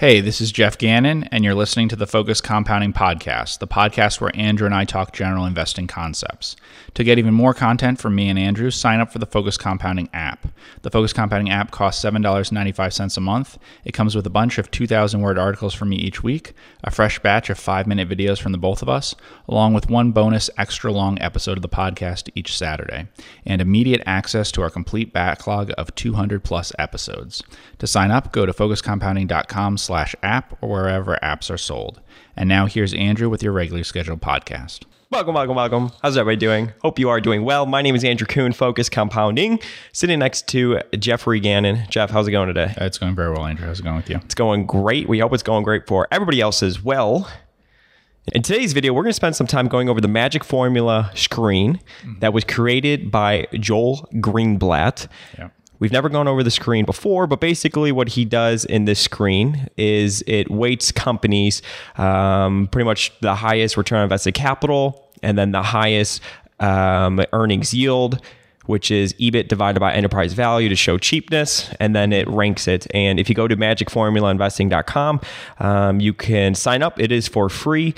Hey, this is Jeff Gannon, and you're listening to the Focus Compounding Podcast, the podcast where Andrew and I talk general investing concepts. To get even more content from me and Andrew, sign up for the Focus Compounding app. The Focus Compounding app costs $7.95 a month. It comes with a bunch of 2,000 word articles from me each week, a fresh batch of five minute videos from the both of us, along with one bonus extra long episode of the podcast each Saturday, and immediate access to our complete backlog of 200 plus episodes. To sign up, go to focuscompounding.com slash app or wherever apps are sold. And now here's Andrew with your regularly scheduled podcast. Welcome, welcome, welcome. How's everybody doing? Hope you are doing well. My name is Andrew Kuhn, Focus Compounding, sitting next to Jeffrey Gannon. Jeff, how's it going today? It's going very well, Andrew. How's it going with you? It's going great. We hope it's going great for everybody else as well. In today's video, we're going to spend some time going over the magic formula screen mm-hmm. that was created by Joel Greenblatt. Yeah. We've never gone over the screen before, but basically, what he does in this screen is it weights companies um, pretty much the highest return on invested capital and then the highest um, earnings yield, which is EBIT divided by enterprise value to show cheapness, and then it ranks it. And if you go to magicformulainvesting.com, um, you can sign up. It is for free.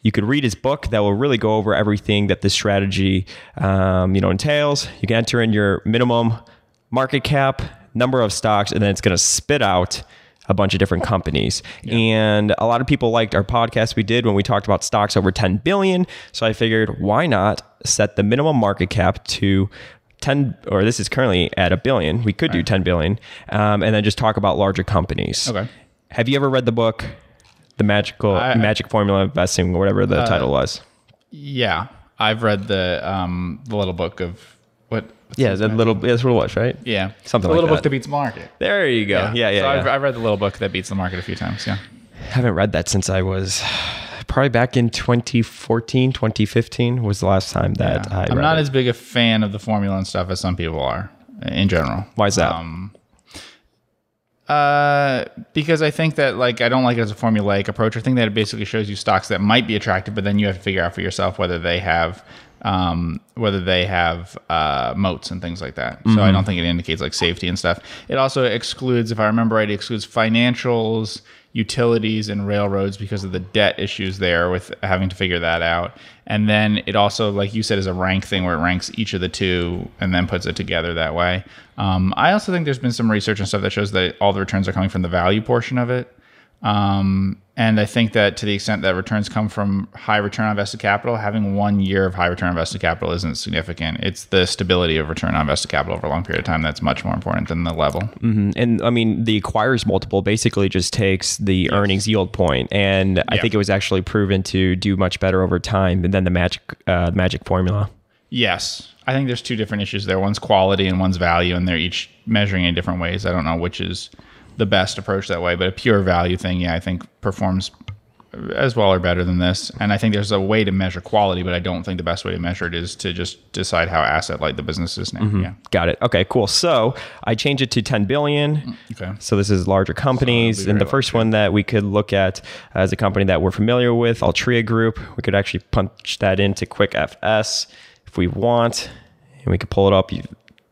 You could read his book that will really go over everything that this strategy, um, you know, entails. You can enter in your minimum market cap, number of stocks, and then it's going to spit out a bunch of different companies. And a lot of people liked our podcast we did when we talked about stocks over 10 billion. So I figured why not set the minimum market cap to 10 or this is currently at a billion. We could do 10 billion um, and then just talk about larger companies. Okay. Have you ever read the book The Magical I- Magic Formula Investing or whatever the title was? Yeah. I've read the um, the little book of what? Yeah, his that name? little that's what it was, right? Yeah. Something the like little book that. that beats the market. There you go. Yeah, yeah. so yeah. I've, I've read the little book that beats the market a few times. Yeah. I haven't read that since I was probably back in 2014, 2015 was the last time that I I'm read not it. as big a fan of the formula and stuff as some people are in general. Why is that? Um, uh, because I think that like I don't like it as a formulaic approach. I think that it basically shows you stocks that might be attractive, but then you have to figure out for yourself whether they have um, whether they have uh, moats and things like that. So I don't think it indicates like safety and stuff. It also excludes, if I remember right, it excludes financials, utilities, and railroads because of the debt issues there with having to figure that out. And then it also, like you said, is a rank thing where it ranks each of the two and then puts it together that way. Um, I also think there's been some research and stuff that shows that all the returns are coming from the value portion of it. Um, and I think that to the extent that returns come from high return on invested capital, having one year of high return on invested capital isn't significant. It's the stability of return on invested capital over a long period of time that's much more important than the level. Mhm. And I mean, the acquirer's multiple basically just takes the earnings yield point, and I Yeah. think it was actually proven to do much better over time than the magic uh, magic formula. Yes. I think there's two different issues there. One's quality and one's value, and they're each measuring in different ways. I don't know which is the best approach that way, but a pure value thing, yeah, I think performs as well or better than this. And I think there's a way to measure quality, but I don't think the best way to measure it is to just decide how asset light the business is now. Mm-hmm. Yeah. Got it. Okay, cool. So I change it to 10 billion. Okay. So this is larger companies. be and the first one that we could look at as a company that we're familiar with, Altria Group. We could actually punch that into QuickFS if we want, and we could pull it up. You-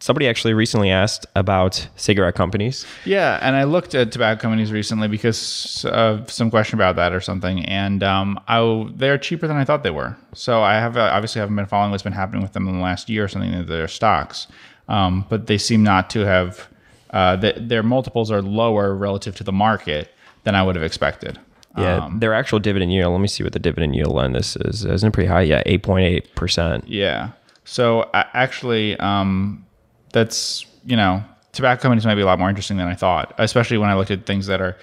Somebody actually recently asked about cigarette companies. Yeah, and I looked at tobacco companies recently because of some question about that or something, and um, I, they're cheaper than I thought they were. So I have uh, obviously haven't been following what's been happening with them in the last year or something their stocks, um, but they seem not to have. Uh, th- their multiples are lower relative to the market than I would have expected. Yeah, their actual dividend yield. Let me see what the dividend yield on this is. Isn't it pretty high? Yeah, 8.8%. Yeah. So uh, actually, um, that's you know, tobacco companies might be a lot more interesting than I thought, especially when I looked at things that are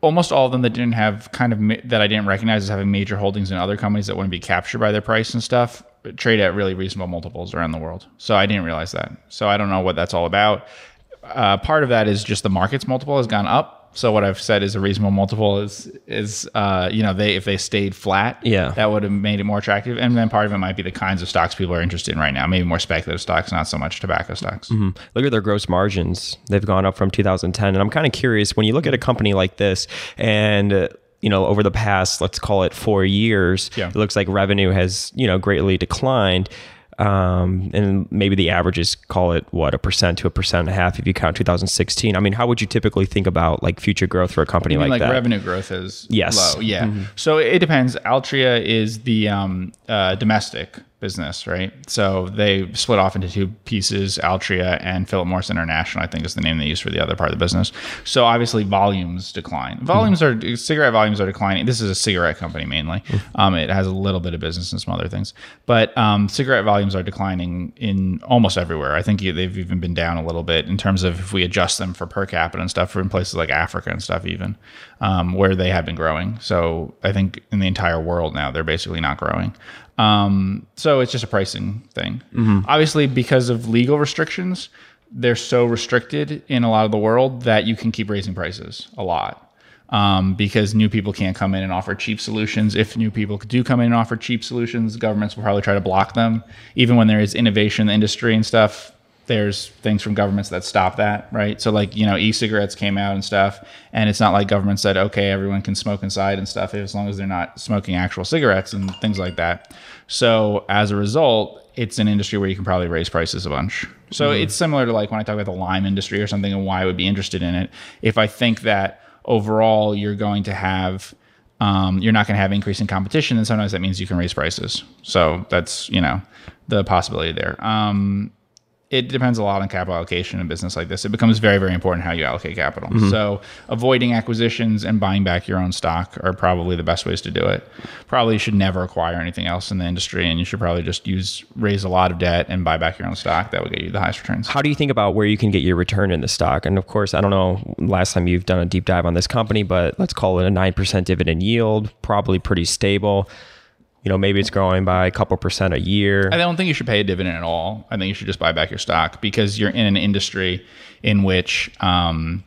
almost all of them that didn't have kind of that I didn't recognize as having major holdings in other companies that wouldn't be captured by their price and stuff trade at really reasonable multiples around the world. So I didn't realize that. So I don't know what that's all about. Uh, part of that is just the market's multiple has gone up. So what I've said is a reasonable multiple is is uh, you know they if they stayed flat, Yeah. that would have made it more attractive. And then part of it might be the kinds of stocks people are interested in right now, maybe more speculative stocks, not so much tobacco stocks. Look at their gross margins. They've gone up from 2010. And I'm kind of curious when you look at a company like this and uh, you know, over the past, let's call it four years, Yeah. it looks like revenue has, you know, greatly declined. Um, and maybe the averages call it what a percent to a percent and a half if you count 2016. I mean, how would you typically think about like future growth for a company like, like that? revenue growth is Yes. low. Yeah. So it depends. Altria is the um, uh, domestic business, right? So they split off into two pieces, Altria and Philip Morris International, I think is the name they use for the other part of the business. So obviously volumes decline. Volumes are cigarette volumes are declining. This is a cigarette company mainly. Um, it has a little bit of business and some other things, but um, cigarette volumes are declining in almost everywhere. I think they've even been down a little bit in terms of if we adjust them for per capita and stuff, for in places like Africa and stuff, even um, where they have been growing. So I think in the entire world now they're basically not growing. Um, so it's just a pricing thing. Obviously, because of legal restrictions, they're so restricted in a lot of the world that you can keep raising prices a lot um, because new people can't come in and offer cheap solutions. If new people do come in and offer cheap solutions, governments will probably try to block them. Even when there is innovation in the industry and stuff, there's things from governments that stop that, right? So like you know, e-cigarettes came out and stuff, and it's not like government said, okay, everyone can smoke inside and stuff as long as they're not smoking actual cigarettes and things like that. So as a result, it's an industry where you can probably raise prices a bunch. So it's similar to like when I talk about the lime industry or something and why I would be interested in it. If I think that overall you're going to have um, you're not going to have increasing competition, then sometimes that means you can raise prices. So that's you know the possibility there. Um, it depends a lot on capital allocation in a business like this. It becomes very, very important how you allocate capital. Mm-hmm. So avoiding acquisitions and buying back your own stock are probably the best ways to do it. Probably you should never acquire anything else in the industry, and you should probably just use raise a lot of debt and buy back your own stock. That would get you the highest returns. how do you think about where you can get your return in the stock? And of course, I don't know last time you've done a deep dive on this company, but let's call it a 9% dividend yield, probably pretty stable. You know, maybe it's growing by a couple percent a year. I don't think you should pay a dividend at all. I think you should just buy back your stock because you're in an industry in which. Um,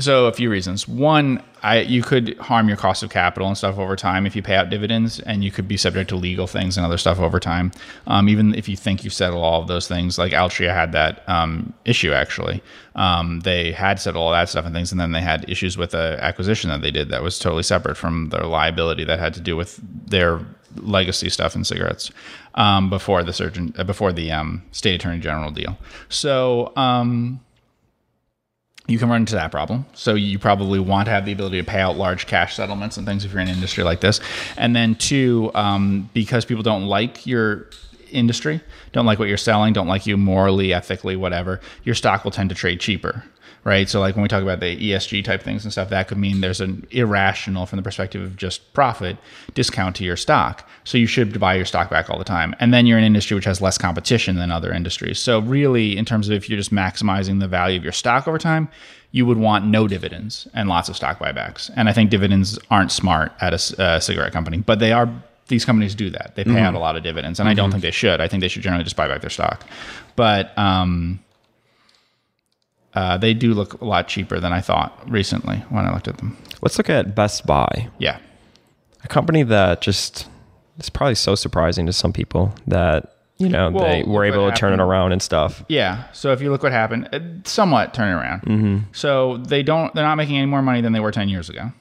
so a few reasons. One, I you could harm your cost of capital and stuff over time if you pay out dividends, and you could be subject to legal things and other stuff over time. Um, even if you think you've settle all of those things, like Altria had that um, issue actually. Um, they had settled all that stuff and things, and then they had issues with the acquisition that they did that was totally separate from their liability that had to do with their legacy stuff and cigarettes um, before the surgeon uh, before the um, state attorney general deal. So. You can run into that problem. So you probably want to have the ability to pay out large cash settlements and things if you're in an industry like this. And then two, um, because people don't like your industry, don't like what you're selling, don't like you morally, ethically, whatever, your stock will tend to trade cheaper. Right. So like when we talk about the ESG type things and stuff, that could mean there's an irrational from the perspective of just profit discount to your stock. So you should buy your stock back all the time. And then you're in an industry which has less competition than other industries. So really, in terms of if you're just maximizing the value of your stock over time, you would want no dividends and lots of stock buybacks. And I think dividends aren't smart at a, uh, cigarette company, but they are. These companies do that. They pay out a lot of dividends, and I don't think they should. I think they should generally just buy back their stock. But um, uh, they do look a lot cheaper than I thought recently when I looked at them. Let's look at Best Buy, Yeah. a company that just is probably so surprising to some people that, you know, Well, they were able to turn it around and stuff. Yeah. So if you look what happened, it somewhat turn it around. So they don't. They're not making any more money than they were ten years ago.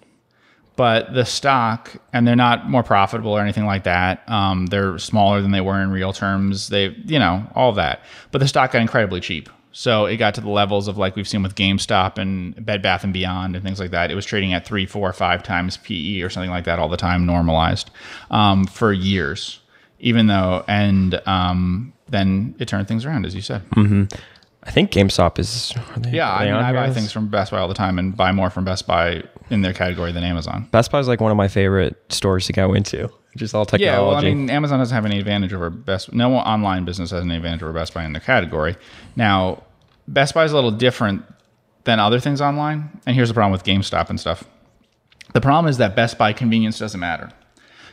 But the stock, and they're not more profitable or anything like that. Um, they're smaller than they were in real terms. They, you know, all that. But the stock got incredibly cheap. So it got to the levels of like we've seen with GameStop and Bed Bath and Beyond and things like that. It was trading at three, four, five times PE or something like that all the time, normalized um, for years. Even though, and um, then it turned things around, as you said. I think GameStop is. they- Yeah, I mean, I buy things from Best Buy all the time and buy more from Best Buy in their category than Amazon. Best Buy is like one of my favorite stores to go into. Just all technology. Yeah, well, I mean, Amazon doesn't have any advantage over Best. No online business has any advantage over Best Buy in their category. Now, Best Buy is a little different than other things online. And here's the problem with GameStop and stuff. The problem is that Best Buy convenience doesn't matter.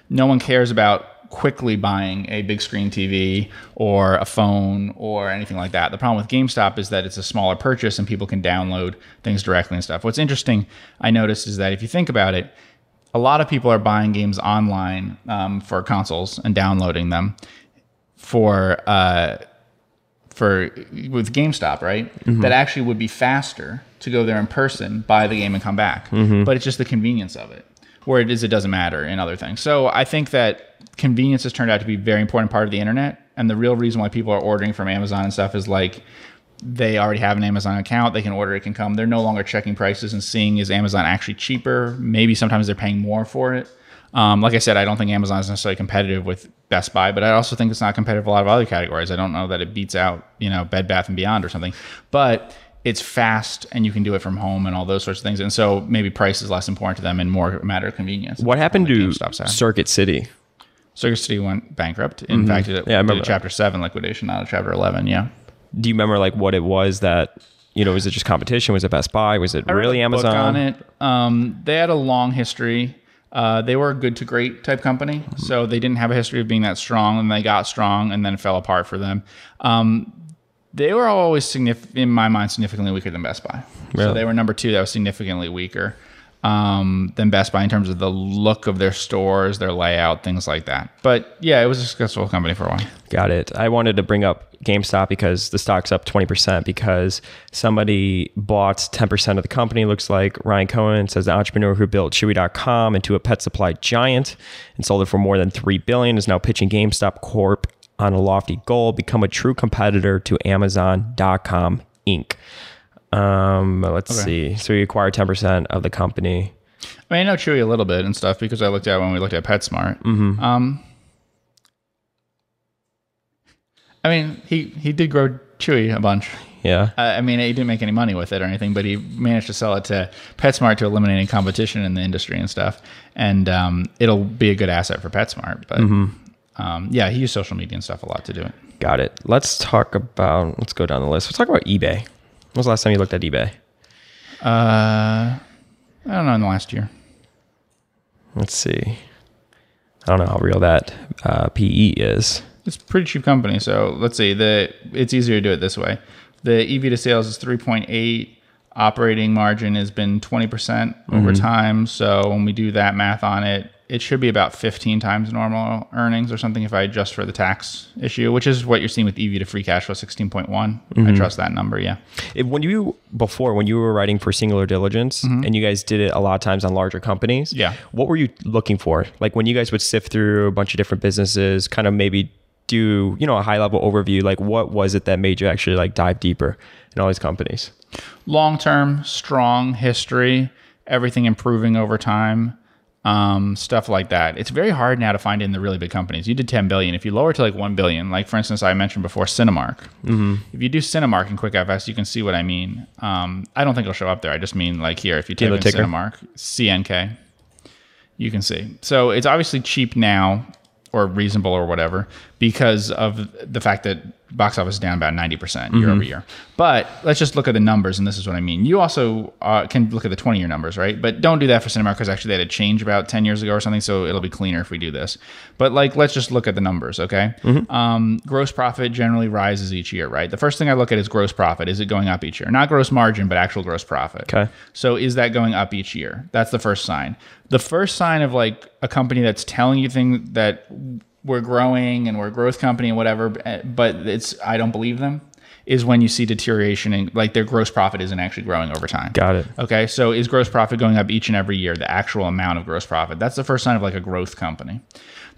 No one cares about quickly buying a big screen TV or a phone or anything like that. The problem with GameStop is that it's a smaller purchase and people can download things directly and stuff. What's interesting, I noticed, is that if you think about it, a lot of people are buying games online um, for consoles and downloading them for uh, for with GameStop, right? Mm-hmm. That actually would be faster to go there in person, buy the game, and come back. Mm-hmm. But it's just the convenience of it. Where it is, it doesn't matter in other things. So I think that convenience has turned out to be a very important part of the internet. And the real reason why people are ordering from Amazon and stuff is like they already have an Amazon account. They can order, it can come. They're no longer checking prices and seeing is Amazon actually cheaper. Maybe sometimes they're paying more for it. Um, like I said, I don't think Amazon is necessarily competitive with Best Buy, but I also think it's not competitive with a lot of other categories. I don't know that it beats out, you know, Bed Bath and Beyond or something, but it's fast and you can do it from home and all those sorts of things. And so maybe price is less important to them and more a matter of convenience. What happened to Circuit City? Circuit City went bankrupt. In fact, it Mm-hmm. Yeah, I remember a Chapter Seven liquidation, not a Chapter Eleven. Yeah, Do you remember like what it was that you know? Was it just competition? Was it Best Buy? Was it I really Amazon? on it. Um, they had a long history. Uh, they were a good to great type company, so they didn't have a history of being that strong, and they got strong, and then fell apart for them. Um, they were always in my mind significantly weaker than Best Buy. So they were number two. That was significantly weaker um, than Best Buy in terms of the look of their stores, their layout, things like that. But yeah, it was a successful company for a while. Got it. I wanted to bring up GameStop because the stock's up 20% because somebody bought 10% of the company. Looks like Ryan Cohen says the entrepreneur who built Chewy.com into a pet supply giant and sold it for more than 3 billion is now pitching GameStop Corp on a lofty goal, become a true competitor to Amazon.com Inc. Um, let's see. So he acquired 10% of the company. I mean, I know Chewy a little bit and stuff because I looked at when we looked at PetSmart. Mm-hmm. Um, I mean, he he did grow Chewy a bunch. Yeah. Uh, I mean, he didn't make any money with it or anything, but he managed to sell it to PetSmart to eliminate any competition in the industry and stuff. And um, it'll be a good asset for PetSmart. But um, yeah, he used social media and stuff a lot to do it. Got it. Let's talk about, let's go down the list. Let's talk about eBay. When was the last time you looked at eBay? Uh, I don't know in the last year. Let's see. I don't know how real that uh, PE is. It's a pretty cheap company. So let's see. The it's easier to do it this way. The EV to sales is 3.8. Operating margin has been 20% over time. So when we do that math on it, it should be about 15 times normal earnings or something if I adjust for the tax issue, which is what you're seeing with EV to free cash flow 16.1. I trust that number. Yeah. If, when you before when you were writing for Singular Diligence and you guys did it a lot of times on larger companies, Mm-hmm. Yeah. What were you looking for? Like when you guys would sift through a bunch of different businesses, kind of maybe do you know a high level overview? Like what was it that made you actually like dive deeper in all these companies? long term, strong history, everything improving over time, um, stuff like that. It's very hard now to find in the really big companies. You did 10 billion. If you lower to like 1 billion, like for instance, I mentioned before Cinemark. Mm-hmm. If you do Cinemark in QuickFS, you can see what I mean. Um, I don't think it'll show up there. I just mean like here, if you type the in ticker? Cinemark, CNK, you can see. So it's obviously cheap now or reasonable or whatever because of the fact that box office is down about 90% year over year. But let's just look at the numbers, and this is what I mean. You also uh, can look at the 20 year numbers, right? But don't do that for Cinemark because actually they had a change about 10 years ago or something, so it'll be cleaner if we do this. But like, let's just look at the numbers, okay? Um, gross profit generally rises each year, right? The first thing I look at is gross profit. Is it going up each year? Not gross margin, but actual gross profit. Okay. So is that going up each year? That's the first sign. The first sign of like a company that's telling you things that we're growing and we're a growth company and whatever, eh, but it's I don't believe them is when you see deterioration and like their gross profit isn't actually growing over time. Got it. Okay, so is gross profit going up each and every year? The actual amount of gross profit. That's the first sign of like a growth company.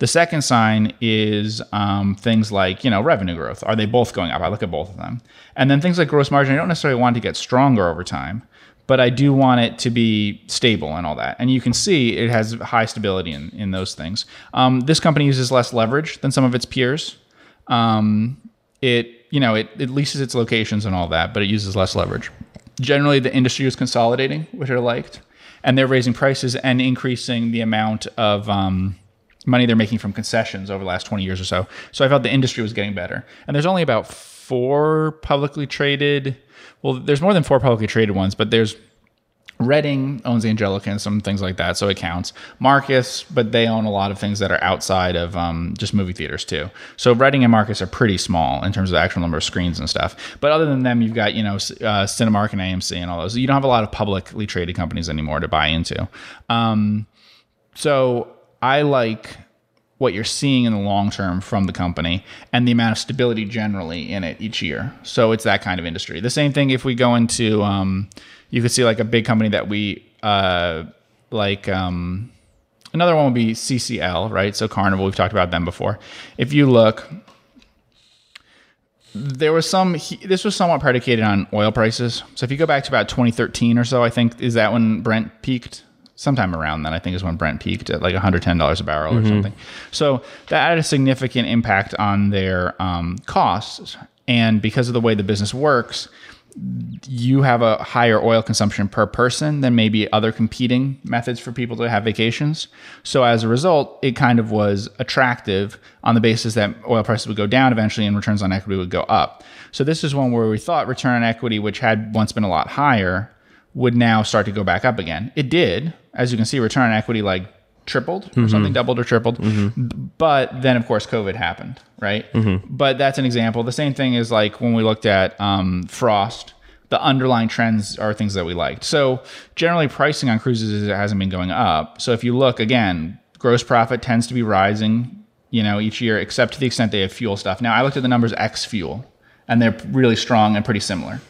The second sign is um, things like you know revenue growth. Are they both going up? I look at both of them, and then things like gross margin. I don't necessarily want to get stronger over time, but I do want it to be stable and all that. And you can see it has high stability in in those things. Um, this company uses less leverage than some of its peers. Um, it you know it, it leases its locations and all that, but it uses less leverage. Generally, the industry is consolidating, which I liked, and they're raising prices and increasing the amount of um, money they're making from concessions over the last 20 years or so. So I felt the industry was getting better. And there's only about four publicly traded. Well, there's more than four publicly traded ones, but there's Reading owns Angelika and some things like that, so it counts. Marcus, but they own a lot of things that are outside of um, just movie theaters too. So Reading and Marcus are pretty small in terms of the actual number of screens and stuff. But other than them, you've got you know uh, Cinemark and AMC and all those. You don't have a lot of publicly traded companies anymore to buy into. Um, so I like what you're seeing in the long term from the company and the amount of stability generally in it each year. So it's that kind of industry. The same thing if we go into, um, you could see like a big company that we uh, like. Um, another one would be CCL, right? So Carnival, we've talked about them before. If you look, there was some this was somewhat predicated on oil prices so if you go back to about 2013 or so i think is that when brent peaked sometime around then i think is when brent peaked at like $110 a barrel or something so that had a significant impact on their um, costs and because of the way the business works you have a higher oil consumption per person than maybe other competing methods for people to have vacations. So as a result, it kind of was attractive on the basis that oil prices would go down eventually and returns on equity would go up. So this is one where we thought return on equity, which had once been a lot higher, would now start to go back up again. It did. As you can see, return on equity like tripled or mm-hmm. something, doubled or tripled. Mm-hmm. But then, of course, COVID happened, right? Mm-hmm. But that's an example. The same thing is like when we looked at um, Frost, the underlying trends are things that we liked. So generally, pricing on cruises hasn't been going up. So if you look again, gross profit tends to be rising, you know, each year, except to the extent they have fuel stuff. Now, I looked at the numbers ex fuel, and they're really strong and pretty similar.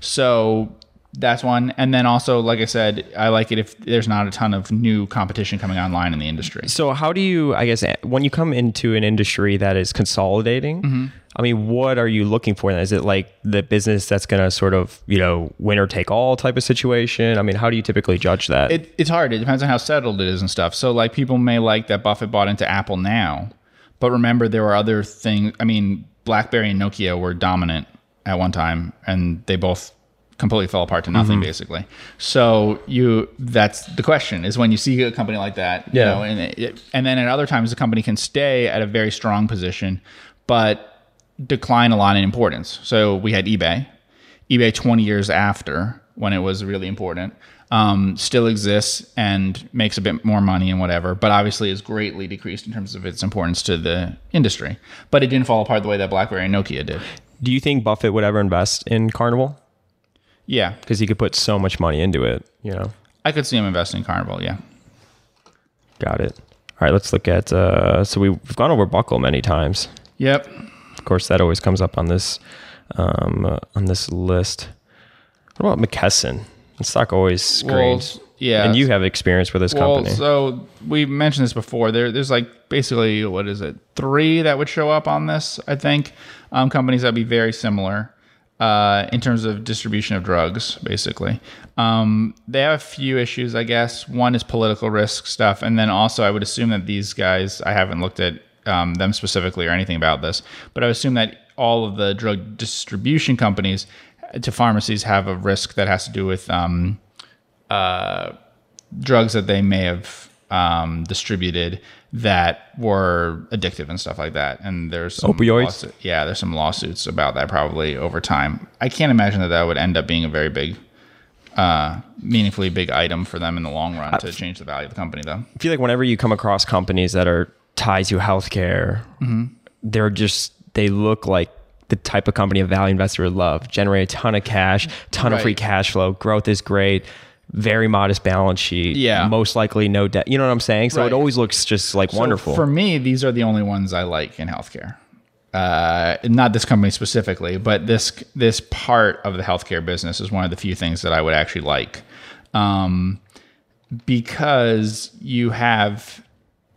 So that's one. And then also, like I said, I like it if there's not a ton of new competition coming online in the industry. So how do you, I guess, when you come into an industry that is consolidating, Mm-hmm. I mean, what are you looking for? Is it like the business that's going to sort of, you know, winner take all type of situation? I mean, how do you typically judge that? It, it's hard. It depends on how settled it is and stuff. So, like, people may like that Buffett bought into Apple now, but remember there were other things. I mean, BlackBerry and Nokia were dominant at one time, and they both completely fell apart to nothing, basically. So, you that's the question is when you see a company like that, you Yeah. know, and it, and then at other times the company can stay at a very strong position, but decline a lot in importance. So we had eBay. eBay 20 years after when it was really important um, still exists and makes a bit more money and whatever, but obviously is greatly decreased in terms of its importance to the industry. But it didn't fall apart the way that BlackBerry and Nokia did. do you think Buffett would ever invest in Carnival? Yeah, Because he could put so much money into it, you know? I could see him investing in Carnival. Yeah. Got it. All right, let's look at, uh, so we've gone over Buckle many times. Yep. Of course, that always comes up on this, um, uh, on this list. What about McKesson? The stock always Well, yeah. And you have experience with this Well, company. so we mentioned this before. There, there's like basically what is it, three that would show up on this. I think um, companies that would be very similar uh, in terms of distribution of drugs. Basically, um, they have a few issues, I guess. One is political risk stuff, and then also I would assume that these guys. I haven't looked at um, them specifically or anything about this, but I assume that all of the drug distribution companies to pharmacies have a risk that has to do with um, drugs that they may have um, distributed that were addictive and stuff like that. And there's some Opioids? lawsuit- yeah, there's some lawsuits about that probably over time. I can't imagine that that would end up being a very big, uh, meaningfully big item for them in the long run to change the value of the company, though. I feel like whenever you come across companies that are tied to healthcare, Mm-hmm. they're just they look like the type of company a value investor would love. Generate a ton of cash, ton of free cash flow, growth is great, very modest balance sheet. Yeah. most likely no debt. You know what I'm saying? So Right. it always looks just like So wonderful. For me, these are the only ones I like in healthcare. Uh, not this company specifically, but this this part of the healthcare business is one of the few things that I would actually like, um, because you have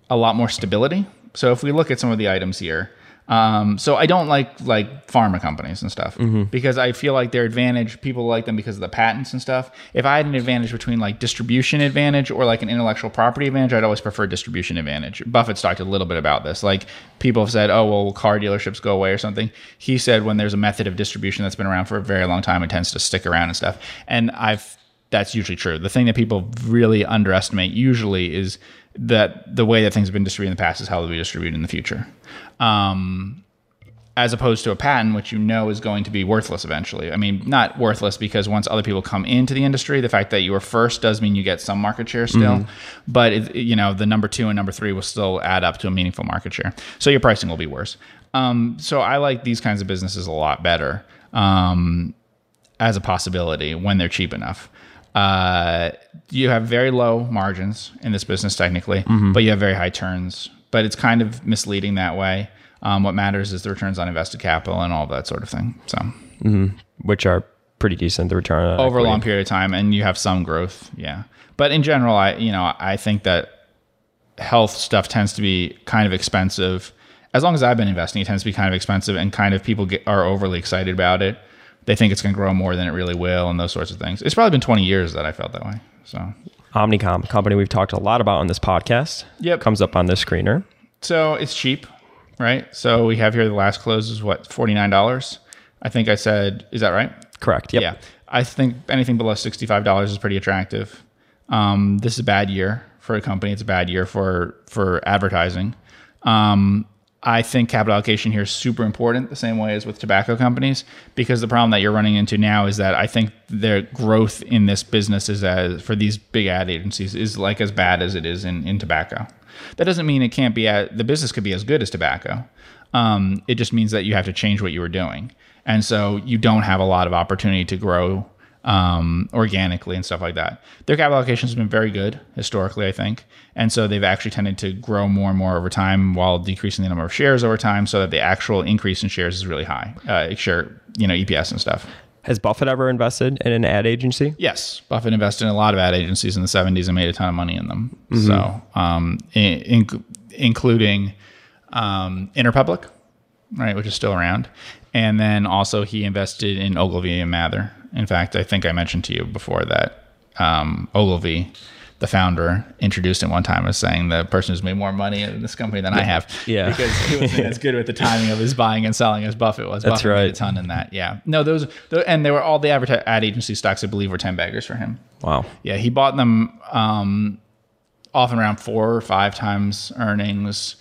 a lot more stability. So if we look at some of the items here, um, so I don't like like pharma companies and stuff because I feel like their advantage. People like them because of the patents and stuff. If I had an advantage between like distribution advantage or like an intellectual property advantage, I'd always prefer distribution advantage. Buffett's talked a little bit about this. Like people have said, "Oh, well, car dealerships go away or something?" He said, "When there's a method of distribution that's been around for a very long time, it tends to stick around and stuff." And I've that's usually true. The thing that people really underestimate usually is that the way that things have been distributed in the past is how they'll be distributed in the future. Um, as opposed to a patent, which you know is going to be worthless eventually. I mean, not worthless because once other people come into the industry, the fact that you were first does mean you get some market share still. But it, you know, the number two and number three will still add up to a meaningful market share. So your pricing will be worse. Um, so I like these kinds of businesses a lot better um, as a possibility when they're cheap enough. Uh, you have very low margins in this business technically, but you have very high turns. But it's kind of misleading that way. Um, what matters is the returns on invested capital and all that sort of thing. So which are pretty decent. The return on over a long period of time, and you have some growth. Yeah, but in general, I you know I think that health stuff tends to be kind of expensive, as long as I've been investing, it tends to be kind of expensive and kind of people get, are overly excited about it. They think it's going to grow more than it really will and those sorts of things. It's probably been 20 years that I felt that way. So, Omnicom, company we've talked a lot about on this podcast. Yep. Comes up on this screener. so it's cheap, right? So we have here the last close is what, $49? I think I said, is that right? Correct. Yep. Yeah. I think anything below $65 is pretty attractive. Um, this is a bad year for a company. It's a bad year for, for advertising. Um, I think capital allocation here is super important, the same way as with tobacco companies, because the problem that you're running into now is that I think their growth in this business is as for these big ad agencies is like as bad as it is in, in tobacco. That doesn't mean it can't be at, the business could be as good as tobacco. Um, it just means that you have to change what you were doing, and so you don't have a lot of opportunity to grow um, organically and stuff like that. Their capital allocation has been very good historically, I think, and so they've actually tended to grow more and more over time while decreasing the number of shares over time, so that the actual increase in shares is really high. Uh, share, you know, EPS and stuff. Has Buffett ever invested in an ad agency? Yes, Buffett invested in a lot of ad agencies in the '70s and made a ton of money in them. So, um, in, in, including um, Interpublic, right, which is still around, and then also he invested in Ogilvy and Mather. In fact, I think I mentioned to you before that um, Ogilvy, the founder, introduced him one time as saying the person who's made more money in this company than I have. Yeah. because he wasn't as good with the timing of his buying and selling as Buffett was. That's Buffett right. a ton in that. Yeah. No, those, those and they were all the adverti- ad agency stocks. I believe were ten baggers for him. Wow. Yeah, he bought them um, often around four or five times earnings,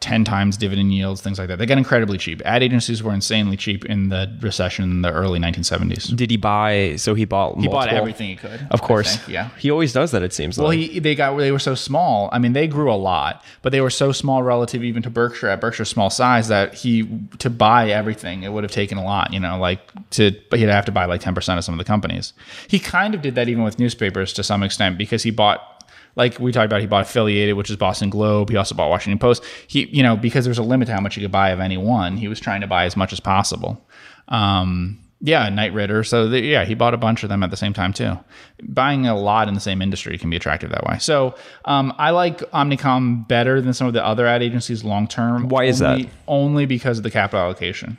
10 times dividend yields, things like that. They got incredibly cheap. Ad agencies were insanely cheap in the recession in the early 1970s. Did he buy? So he bought. He bought everything he could. Of course. think, Yeah. He always does that. It seems Well, like. he, they got they were so small. I mean, they grew a lot, but they were so small relative even to Berkshire at Berkshire's small size that he to buy everything it would have taken a lot. You know, like to but he'd have to buy like ten percent of some of the companies. He kind of did that even with newspapers to some extent because he bought. Like we talked about, he bought Affiliated, which is Boston Globe. He also bought Washington Post. He, you know, because there's a limit to how much he could buy of any one, he was trying to buy as much as possible. Um, yeah, Knight Ridder. So the, yeah, he bought a bunch of them at the same time too. Buying a lot in the same industry can be attractive that way. So um, I like Omnicom better than some of the other ad agencies long term. Why is only, that? Only because of the capital allocation.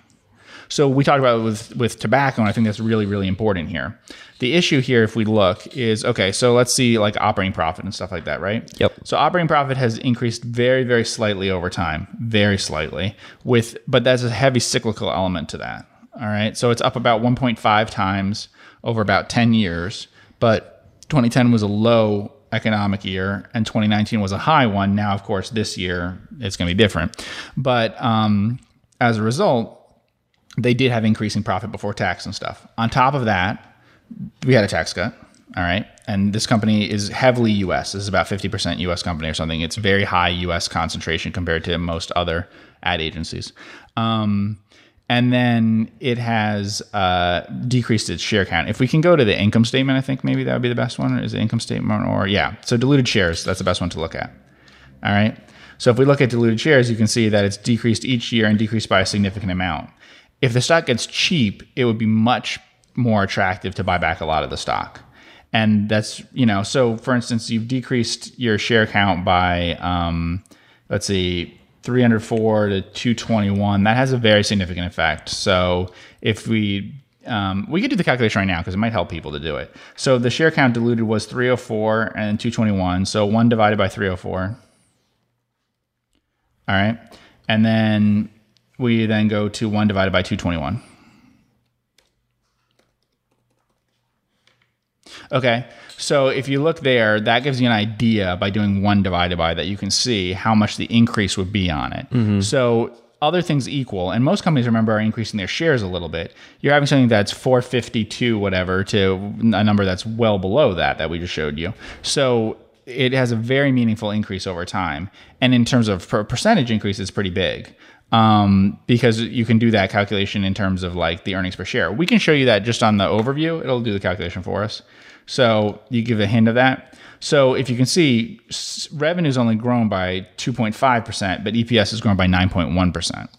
So we talked about it with with tobacco, and I think that's really really important here. The issue here, if we look, is okay. So let's see like operating profit and stuff like that, right? Yep. So operating profit has increased very very slightly over time, very slightly. With but that's a heavy cyclical element to that. All right. So it's up about 1.5 times over about 10 years, but 2010 was a low economic year and 2019 was a high one. Now, of course, this year it's going to be different. But um, as a result, they did have increasing profit before tax and stuff. On top of that, we had a tax cut. All right. And this company is heavily US. This is about 50% US company or something. It's very high US concentration compared to most other ad agencies. Um, and then it has uh, decreased its share count. If we can go to the income statement, I think maybe that would be the best one. Is it income statement or yeah? So diluted shares, that's the best one to look at. All right. So if we look at diluted shares, you can see that it's decreased each year and decreased by a significant amount. If the stock gets cheap, it would be much more attractive to buy back a lot of the stock. And that's, you know, so for instance, you've decreased your share count by, um, let's see, 304 to 221. That has a very significant effect. So if we, um, we could do the calculation right now because it might help people to do it. So the share count diluted was 304 and 221. So 1 divided by 304. All right. And then we then go to 1 divided by 221. Okay. So if you look there, that gives you an idea by doing 1 divided by that you can see how much the increase would be on it. Mm-hmm. So other things equal, and most companies remember are increasing their shares a little bit. You're having something that's 452 whatever to a number that's well below that that we just showed you. So it has a very meaningful increase over time, and in terms of per- percentage increase, it's pretty big um, because you can do that calculation in terms of like the earnings per share. We can show you that just on the overview. It'll do the calculation for us. So you give a hint of that. So if you can see, s- revenue's only grown by 2.5%, but EPS has grown by 9.1%. percent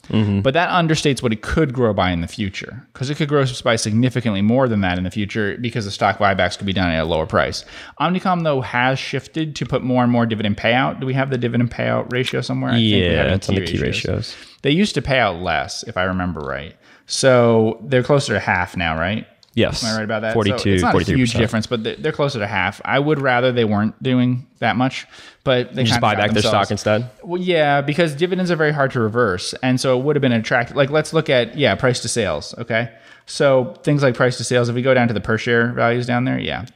But that understates what it could grow by in the future because it could grow by significantly more than that in the future because the stock buybacks could be done at a lower price. Omnicom, though, has shifted to put more and more dividend payout. Do we have the dividend payout ratio somewhere? I think we have Yeah, it's on the key ratios. They used to pay out less, if I remember right. So they're closer to half now, right? Yes. Am I right about that? 42, so it's not a 43%. huge difference, but they're, they're closer to half. I would rather they weren't doing that much, but they Just buy back their stock instead. Well, yeah, because dividends are very hard to reverse, and so it would have been attractive. Like, let's look at yeah, price to sales. Okay, so things like price to sales. If we go down to the per share values down there, yeah,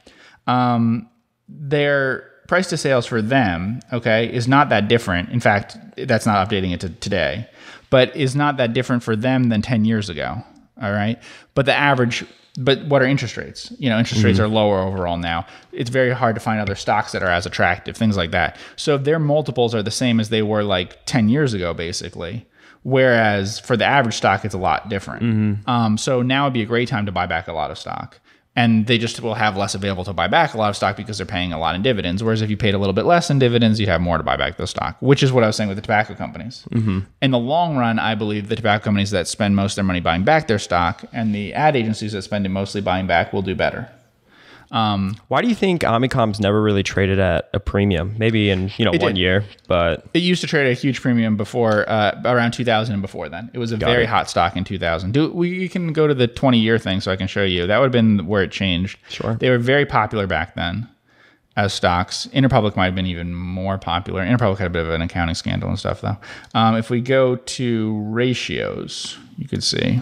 um, their price to sales for them, okay, is not that different. In fact, that's not updating it to today, but is not that different for them than ten years ago. All right, but the average. But what are interest rates? You know, interest rates are lower overall now. It's very hard to find other stocks that are as attractive, things like that. So their multiples are the same as they were like 10 years ago, basically. Whereas for the average stock, it's a lot different. Um, so now would be a great time to buy back a lot of stock. And they just will have less available to buy back a lot of stock because they're paying a lot in dividends. Whereas if you paid a little bit less in dividends, you'd have more to buy back the stock, which is what I was saying with the tobacco companies. Mm-hmm. In the long run, I believe the tobacco companies that spend most of their money buying back their stock and the ad agencies that spend it mostly buying back will do better. Why do you think Omnicom's never really traded at a premium? Maybe in you know one did. year, but It used to trade at a huge premium before uh, around 2000 and before then. It was a very it. hot stock in 2000. Do we you can go to the 20 year thing so I can show you. That would have been where it changed. Sure. They were very popular back then as stocks. Interpublic might have been even more popular. Interpublic had a bit of an accounting scandal and stuff though. Um, if we go to ratios, you could see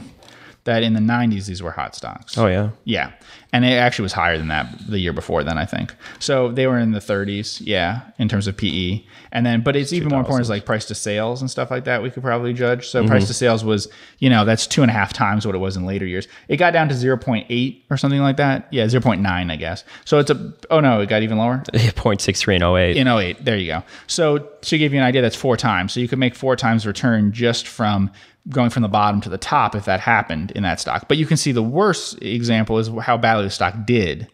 that in the 90s these were hot stocks. oh yeah, Yeah. And it actually was higher than that the year before then, I think. So they were in the 30s, yeah, in terms of PE. And then, but it's even more important is like price to sales and stuff like that. We could probably judge. So mm-hmm. price to sales was, you know, that's two and a half times what it was in later years. It got down to 0.8 or something like that. Yeah, 0.9, I guess. So it's a, oh no, it got even lower? 0.63 and 08. in 08 there you go so to give you an idea that's four times so you could make four times return just from going from the bottom to the top if that happened in that stock but you can see the worst example is how badly the stock did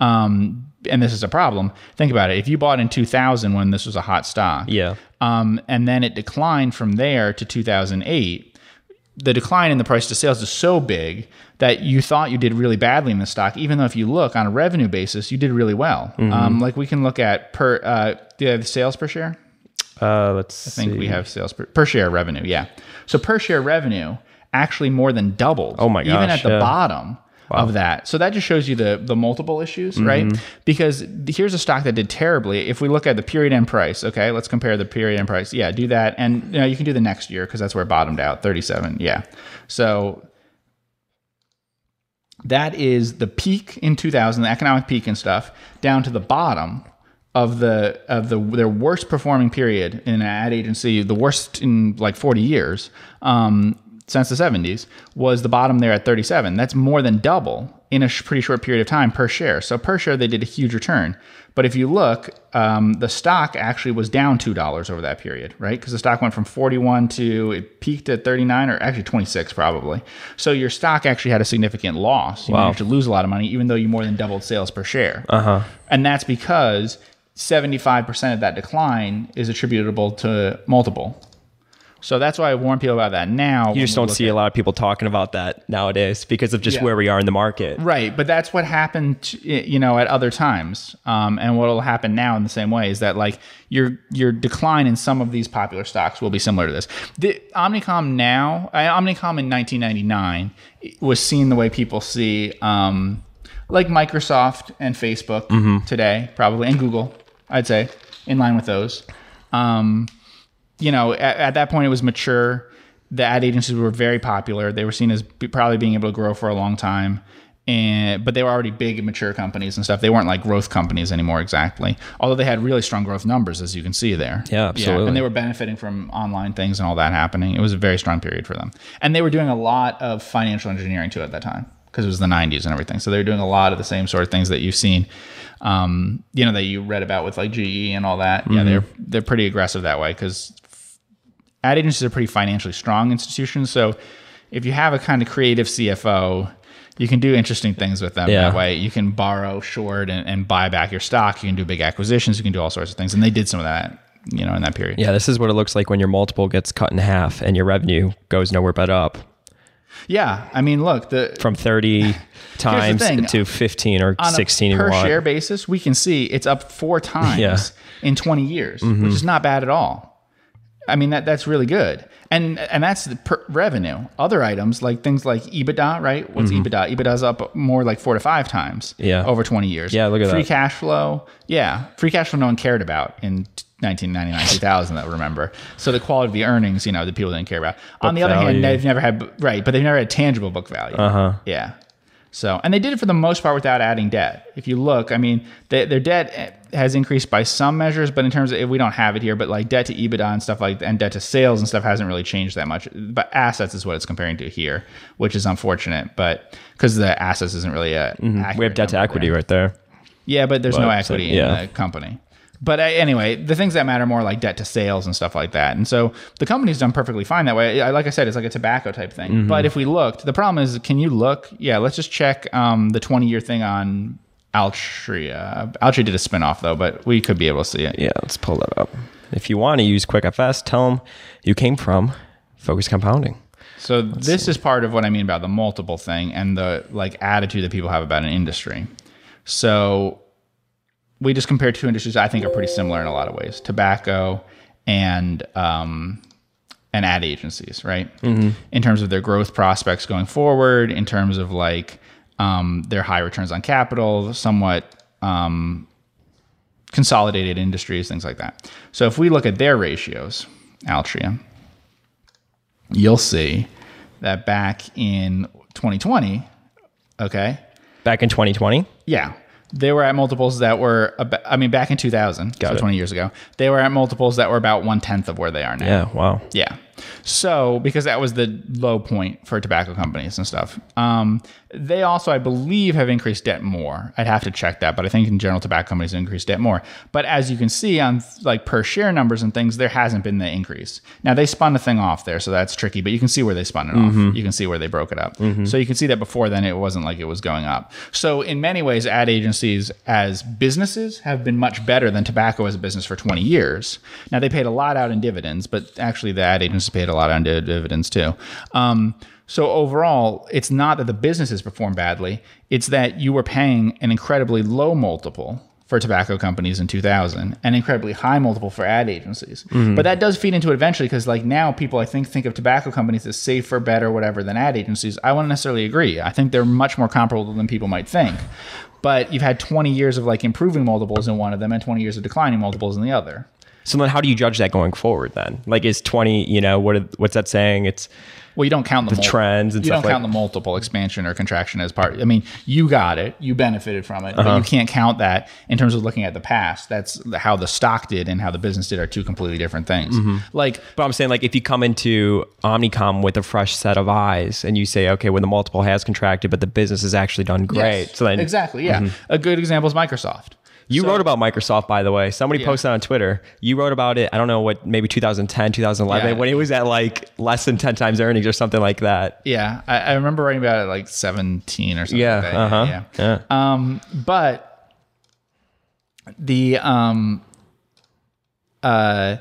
um, and this is a problem think about it if you bought in 2000 when this was a hot stock Yeah. um, and then it declined from there to 2008 the decline in the price to sales is so big that you thought you did really badly in the stock, even though if you look on a revenue basis, you did really well. Um, like we can look at per uh, have sales per share. Uh, let's I think we have sales per, per share revenue. Yeah, so per share revenue actually more than doubled. Oh my gosh. even at the yeah. bottom of that. So that just shows you the the multiple issues, Mm-hmm. right? Because here's a stock that did terribly. If we look at the period end price, okay, let's compare the period end price. Yeah, do that, and you know you can do the next year because that's where it bottomed out, 37. Yeah, so that is the peak in 2000, the economic peak and stuff, down to the bottom of the of the their worst performing period in an ad agency, the worst in like 40 years um, since the 70s, was the bottom there at 37. That's more than double in a sh- pretty short period of time per share. So per share, they did a huge return. But if you look, um, the stock actually was down two dollars over that period, right? Because the stock went from 41 to it peaked at 39, or actually 26 probably. So your stock actually had a significant loss. You Wow. managed to lose a lot of money, even though you more than doubled sales per share. Uh-huh. And that's because 75% of that decline is attributable to multiple. So that's why I warn people about that now. You just don't see a lot of people talking about that nowadays because of just Yeah. where we are in the market. Right, but that's what happened, you know, at other times, um, and what will happen now in the same way is that like your your decline in some of these popular stocks will be similar to this. The Omnicom now, uh, Omnicom in 1999 was seen the way people see, um, like Microsoft and Facebook today, probably, and Google, I'd say, in line with those. Um, you know, at, at that point it was mature. The ad agencies were very popular. They were seen as be, probably being able to grow for a long time. And but they were already big and mature companies and stuff. They weren't like growth companies anymore exactly. Although they had really strong growth numbers as you can see there. Yeah, absolutely. and they were benefiting from online things and all that happening. It was a very strong period for them. And they were doing a lot of financial engineering too at that time because it was the 90s and everything. So they were doing a lot of the same sort of things that you've seen um, you know, that you read about with like GE and all that. Yeah, they're they're pretty aggressive that way because ad agencies are pretty financially strong institutions. So if you have a kind of creative CFO, You can do interesting things with them Yeah. that way. You can borrow short and, and buy back your stock. You can do big acquisitions. You can do all sorts of things. And they did some of that, you know, in that period. Yeah, this is what it looks like when your multiple gets cut in half and your revenue goes nowhere but up Yeah. I mean, look, the from 30 times to 15 or on 16 a per share basis, we can see it's up four times Yeah. Mm-hmm. in 20 years, which is not bad at all. I mean that that's really good, and and that's the per revenue. Other items like things like EBITDA, right? What's EBITDA? EBITDA's up more like four to five times, Mm-hmm. Yeah. over 20 years. Yeah, look at that. free that. cash flow. Yeah, free cash flow no one cared about in 1999, 2000. That remember. So the quality of the earnings, you know, the people didn't care about. On the other hand, they've never had right, but they've never had tangible book value. Uh huh. Yeah. So, and they did it for the most part without adding debt. If you look, I mean, they, their debt has increased by some measures, but in terms of, if we don't have it here, but like debt to EBITDA and stuff like, and debt to sales and stuff hasn't really changed that much. But assets is what it's comparing to here, which is unfortunate, but because the assets isn't really a. We have debt to equity there. right there. Yeah, but there's no But, equity yeah. in the company. But uh, anyway, the things that matter more like debt to sales and stuff like that. And so the company's done perfectly fine that way. Like I said, it's like a tobacco type thing. Mm-hmm. But if we looked, the problem is, can you look? Yeah, let's just check um, the 20 year thing on Altria. Altria did a spinoff though, but we could be able to see it. Yeah, let's pull that up. If you want to use QuickFS, tell them you came from Focus Compounding. So this is part of what I mean about the multiple thing and the like attitude that people have about an industry. So we just compared two industries I think are pretty similar in a lot of ways: tobacco and um, and ad agencies, right? In terms of their growth prospects going forward, in terms of like um, their high returns on capital, somewhat um, consolidated industries, things like that. So if we look at their ratios, Altria, you'll see that back in 2020, okay, Back in 2020, yeah, they were at multiples that were, about, I mean, back in 2000, so it. 20 years ago, they were at multiples that were about one tenth of where they are now. yeah, wow. Yeah. So, because that was the low point for tobacco companies and stuff, um, they also, I believe, have increased debt more. I'd have to check that, but I think in general, tobacco companies have increased debt more. But as you can see on like per share numbers and things, there hasn't been the increase. Now they spun the thing off there, so that's tricky. But you can see where they spun it off. You can see where they broke it up. So you can see that before then, it wasn't like it was going up. So in many ways, ad agencies as businesses have been much better than tobacco as a business for 20 years. Now they paid a lot out in dividends, but actually the ad agencies paid a lot out in div- dividends too. Um, so overall, it's not that the businesses perform badly; it's that you were paying an incredibly low multiple for tobacco companies in 2000 and incredibly high multiple for ad agencies. But that does feed into it eventually because like now people I think think of tobacco companies as safer, better, whatever than ad agencies. I wouldn't necessarily agree. I think they're much more comparable than people might think. But you've had 20 years of like improving multiples in one of them and 20 years of declining multiples in the other. So then, how do you judge that going forward? Then, like, is 20? You know, what? What's that saying? It's Well, you don't count the, mul- trends and you don't like- count the multiple expansion or contraction as part. I mean, you got it, you benefited from it, Uh-huh. but you can't count that in terms of looking at the past. That's how the stock did and how the business did are two completely different things. Mm-hmm. Like But I'm saying, like, if you come into Omnicom with a fresh set of eyes and you say, okay, when the multiple has contracted, but the business has actually done great. yes, so then exactly, yeah. A good example is Microsoft. You So- wrote about Microsoft, by the way. Somebody Yeah. posted on Twitter. You wrote about it, I don't know what, maybe 2010, 2011, Yeah. when it was at like less than 10 times earnings or something like that. Yeah, I, I remember writing about it like 17 or something. Yeah. like that. Uh huh. yeah. Yeah. Um, but the um, uh,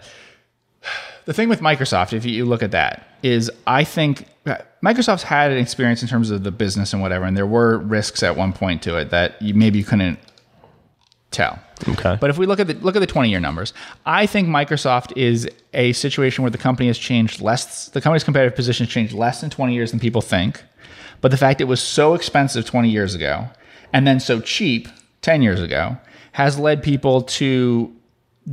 the thing with Microsoft, if you look at that, is I think Microsoft's had an experience in terms of the business and whatever, and there were risks at one point to it that you, maybe you couldn't tell. Okay. But if we look at the look at the 20 year numbers, I think Microsoft is a situation where the company has changed less. The company's competitive position has changed less in 20 years than people think. But the fact it was so expensive 20 years ago and then so cheap 10 years ago has led people to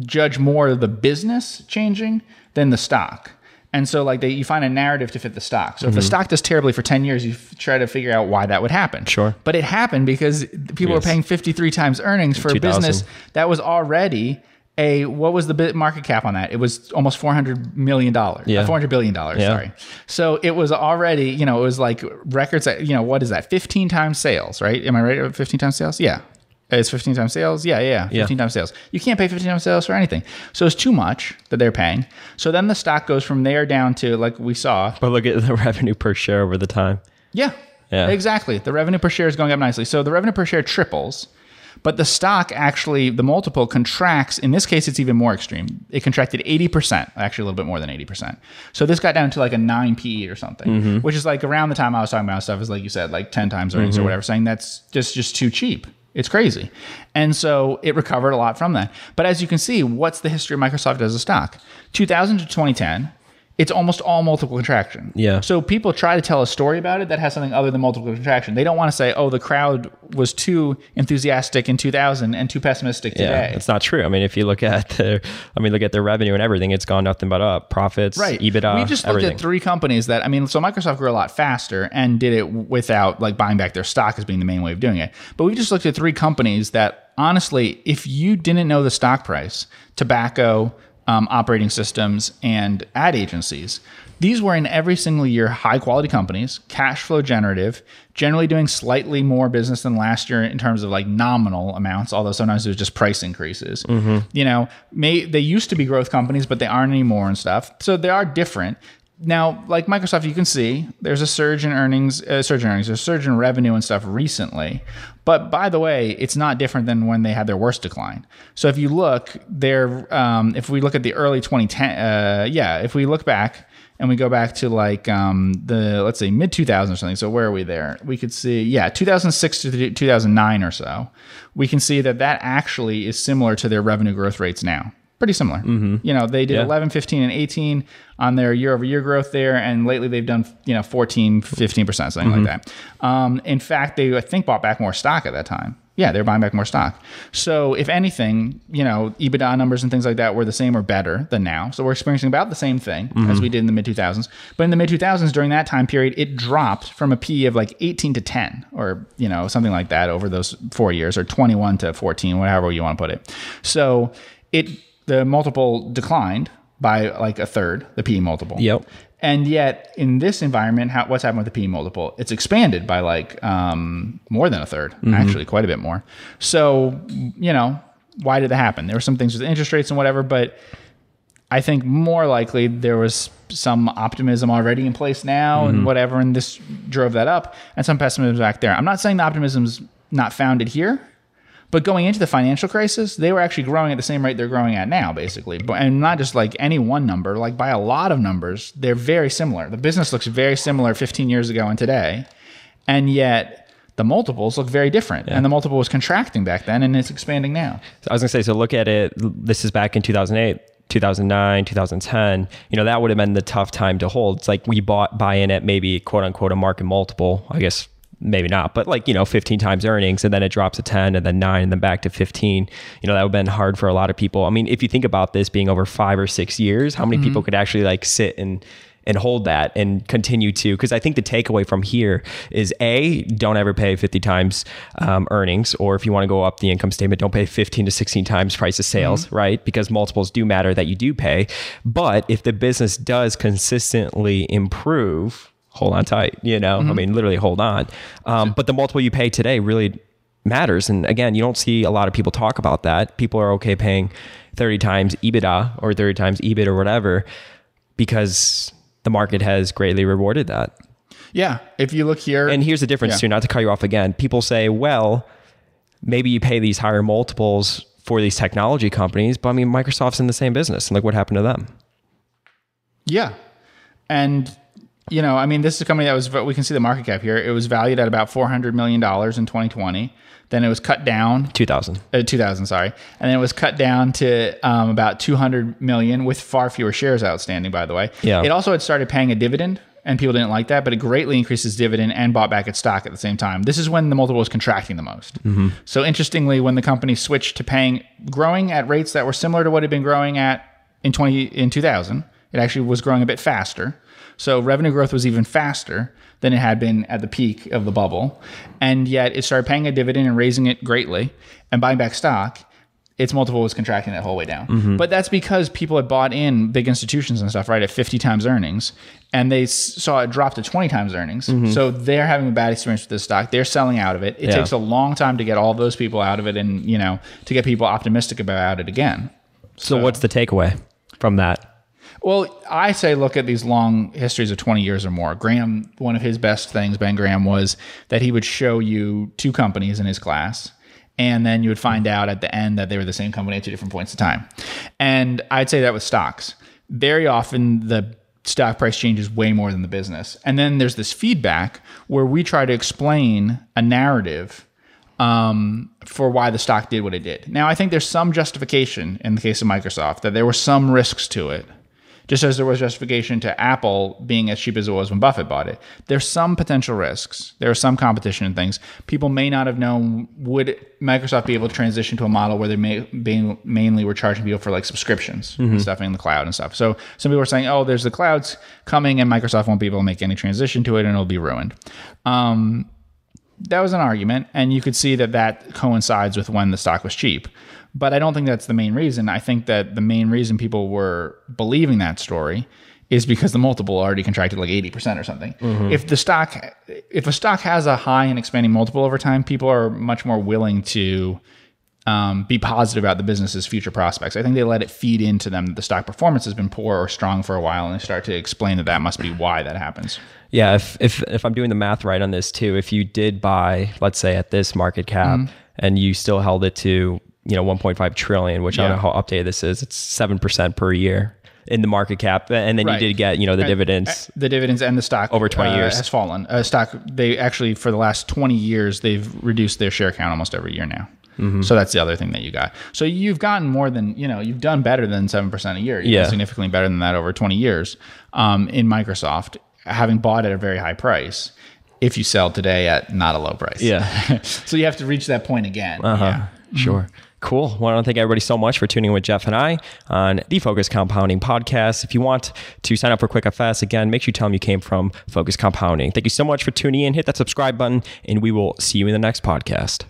judge more of the business changing than the stock. And so, like, they, you find a narrative to fit the stock. So, if the stock does terribly for 10 years, you f- try to figure out why that would happen. Sure. But it happened because people Yes. were paying 53 times earnings for a business that was already a, what was the bit market cap on that? It was almost $400 million. Yeah. $400 billion, Yeah. sorry. So, it was already, you know, it was like records at, you know, what is that? 15 times sales, right? Am I right? 15 times sales? Yeah. It's 15 times sales? Yeah, yeah, yeah. 15 times sales. You can't pay 15 times sales for anything. So it's too much that they're paying. So then the stock goes from there down to, like we saw, But look at the revenue per share over the time. yeah. Yeah. Exactly. The revenue per share is going up nicely. So the revenue per share triples, but the stock actually, the multiple contracts. In this case, it's even more extreme. It contracted 80%, actually a little bit more than 80%. So this got down to like a 9 PE or something, Mm-hmm. which is like around the time I was talking about stuff is like you said, like 10 times earnings Mm-hmm. or whatever, saying that's just, just too cheap. It's crazy. And so it recovered a lot from that. But as you can see, what's the history of Microsoft as a stock? 2000 to 2010, it's almost all multiple contraction. Yeah. So people try to tell a story about it that has something other than multiple contraction. They don't want to say, "Oh, the crowd was too enthusiastic in 2000 and too pessimistic today." Yeah, today." it's not true. I mean, if you look at the, I mean, look at their revenue and everything, it's gone nothing but up. Profits, right. EBITDA, we just looked everything. at three companies that I mean, so Microsoft grew a lot faster and did it without like buying back their stock as being the main way of doing it. But we just looked at three companies that honestly, if you didn't know the stock price, tobacco, um, operating systems, and ad agencies. These were in every single year high quality companies, cash flow generative, generally doing slightly more business than last year in terms of like nominal amounts, although sometimes it was just price increases. You know, may they used to be growth companies, but they aren't anymore and stuff. So they are different. Now, like Microsoft, you can see there's a surge in earnings, uh, surge in earnings, there's a surge in revenue and stuff recently. But by the way, it's not different than when they had their worst decline. So if you look, there, um, if we look at the early 2010, uh, yeah, if we look back and we go back to like um, the let's say mid 2000s or something. So where are we there? We could see, yeah, 2006 to 2009 or so. We can see that that actually is similar to their revenue growth rates now pretty similar. Mm-hmm. You know, they did Yeah. 11, 15, and 18 on their year over year growth there. And lately they've done, you know, 14, 15%, something like mm-hmm. that. Um, in fact, they, I think, bought back more stock at that time. Yeah, they're buying back more stock. So, if anything, you know, EBITDA numbers and things like that were the same or better than now. So, we're experiencing about the same thing as mm-hmm. we did in the mid 2000s. But in the mid 2000s, during that time period, it dropped from a P of like 18 to 10 or, you know, something like that over those four years or 21 to 14, whatever you want to put it. So, it, the multiple declined by like a third, the P multiple. Yep. And yet, in this environment, how, what's happened with the P multiple? It's expanded by like um, more than a 3rd actually, quite a bit more. So, you know, why did that happen? There were some things with interest rates and whatever, but I think more likely there was some optimism already in place now and whatever, and this drove that up, and some pessimism back there. I'm not saying the optimism's not founded here, but going into the financial crisis, they were actually growing at the same rate they're growing at now, basically. But and not just like any one number, like by a lot of numbers, they're very similar. The business looks very similar 15 years ago and today, and yet the multiples look very different. And the multiple was contracting back then, and it's expanding now. So I was gonna say, so look at it. This is back in 2008. 2009, 2010, you know, that would have been the tough time to hold. It's like we bought buy in at maybe quote unquote a market multiple. I guess maybe not, but like, you know, 15 times earnings and then it drops to 10 and then nine and then back to 15. You know, that would have been hard for a lot of people. I mean, if you think about this being over five or six years, how many people could actually like sit and and hold that and continue to? Because i think the takeaway from here is a don't ever pay 50 times um, earnings or if you want to go up the income statement don't pay 15 to 16 times price of sales right? Because multiples do matter that you do pay. But if the business does consistently improve hold on tight you know i mean literally hold on um, but the multiple you pay today really matters and again you don't see a lot of people talk about that people are okay paying 30 times ebitda or 30 times ebit or whatever because the market has greatly rewarded that. Yeah. If you look here, And here's the difference Yeah. too, not to cut you off again. People say, well, maybe you pay these higher multiples for these technology companies, but I mean, Microsoft's in the same business. And look what happened to them. Yeah. And, you know, I mean, this is a company that was, we can see the market cap here. It was valued at about $400 million in 2020. Then it was cut down, 2000. uh, 2000, sorry. And then it was cut down to um, about 200 million with far fewer shares outstanding, by the way. Yeah. It also had started paying a dividend and people didn't like that, but it greatly increased its dividend and bought back its stock at the same time. This is when the multiple was contracting the most. So interestingly, when the company switched to paying, growing at rates that were similar to what it had been growing at in 20, in 2000, it actually was growing a bit faster. So revenue growth was even faster than it had been at the peak of the bubble. And yet it started paying a dividend and raising it greatly and buying back stock. Its multiple was contracting that whole way down. Mm-hmm. But that's because people had bought in big institutions and stuff, right, at 50 times earnings. And they saw it drop to 20 times earnings. Mm-hmm. So they're having a bad experience with this stock. They're selling out of it. It Yeah. takes a long time to get all those people out of it and, you know, to get people optimistic about it again. So, what's the takeaway from that? Well, I say look at these long histories of 20 years or more. Graham, one of his best things, Ben Graham, was that he would show you two companies in his class. And then you would find out at the end that they were the same company at two different points in time. And I'd say that with stocks. Very often, the stock price changes way more than the business. And then there's this feedback where we try to explain a narrative um, for why the stock did what it did. Now, I think there's some justification in the case of Microsoft that there were some risks to it, just as there was justification to Apple being as cheap as it was when Buffett bought it. There's some potential risks. There are some competition and things. People may not have known would Microsoft be able to transition to a model where they may be, mainly were charging people for like subscriptions Mm-hmm. and stuff in the cloud and stuff. So some people are saying, "Oh, there's the clouds coming, and Microsoft won't be able to make any transition to it, and it'll be ruined." Um, that was an argument, and you could see that that coincides with when the stock was cheap. But I don't think that's the main reason. I think that the main reason people were believing that story is because the multiple already contracted like 80% or something. Mm-hmm. If the stock if a stock has a high and expanding multiple over time, people are much more willing to um, be positive about the business's future prospects. I think they let it feed into them that the stock performance has been poor or strong for a while, and they start to explain that that must be why that happens. Yeah, if, if if I'm doing the math right on this too, if you did buy, let's say at this market cap, Mm-hmm. and you still held it to you know 1.5 trillion, which I don't know how updated this is, it's seven percent per year in the market cap, and then Right. you did get you know the And- dividends. The dividends and the stock Over 20 uh, years. has fallen. Uh, stock they actually for the last twenty years they've reduced their share count almost every year now. Mm-hmm. So that's the other thing that you got. So you've gotten more than you know. You've done better than seven percent a year. You've Yeah. significantly better than that over twenty years um, in Microsoft, having bought at a very high price. If you sell today at not a low price, Yeah. so you have to reach that point again. Uh-huh. Yeah. Sure. Cool. Well, I want to thank everybody so much for tuning in with Jeff and I on the Focus Compounding podcast. If you want to sign up for QuickFS, again, make sure you tell them you came from Focus Compounding. Thank you so much for tuning in. Hit that subscribe button, and we will see you in the next podcast.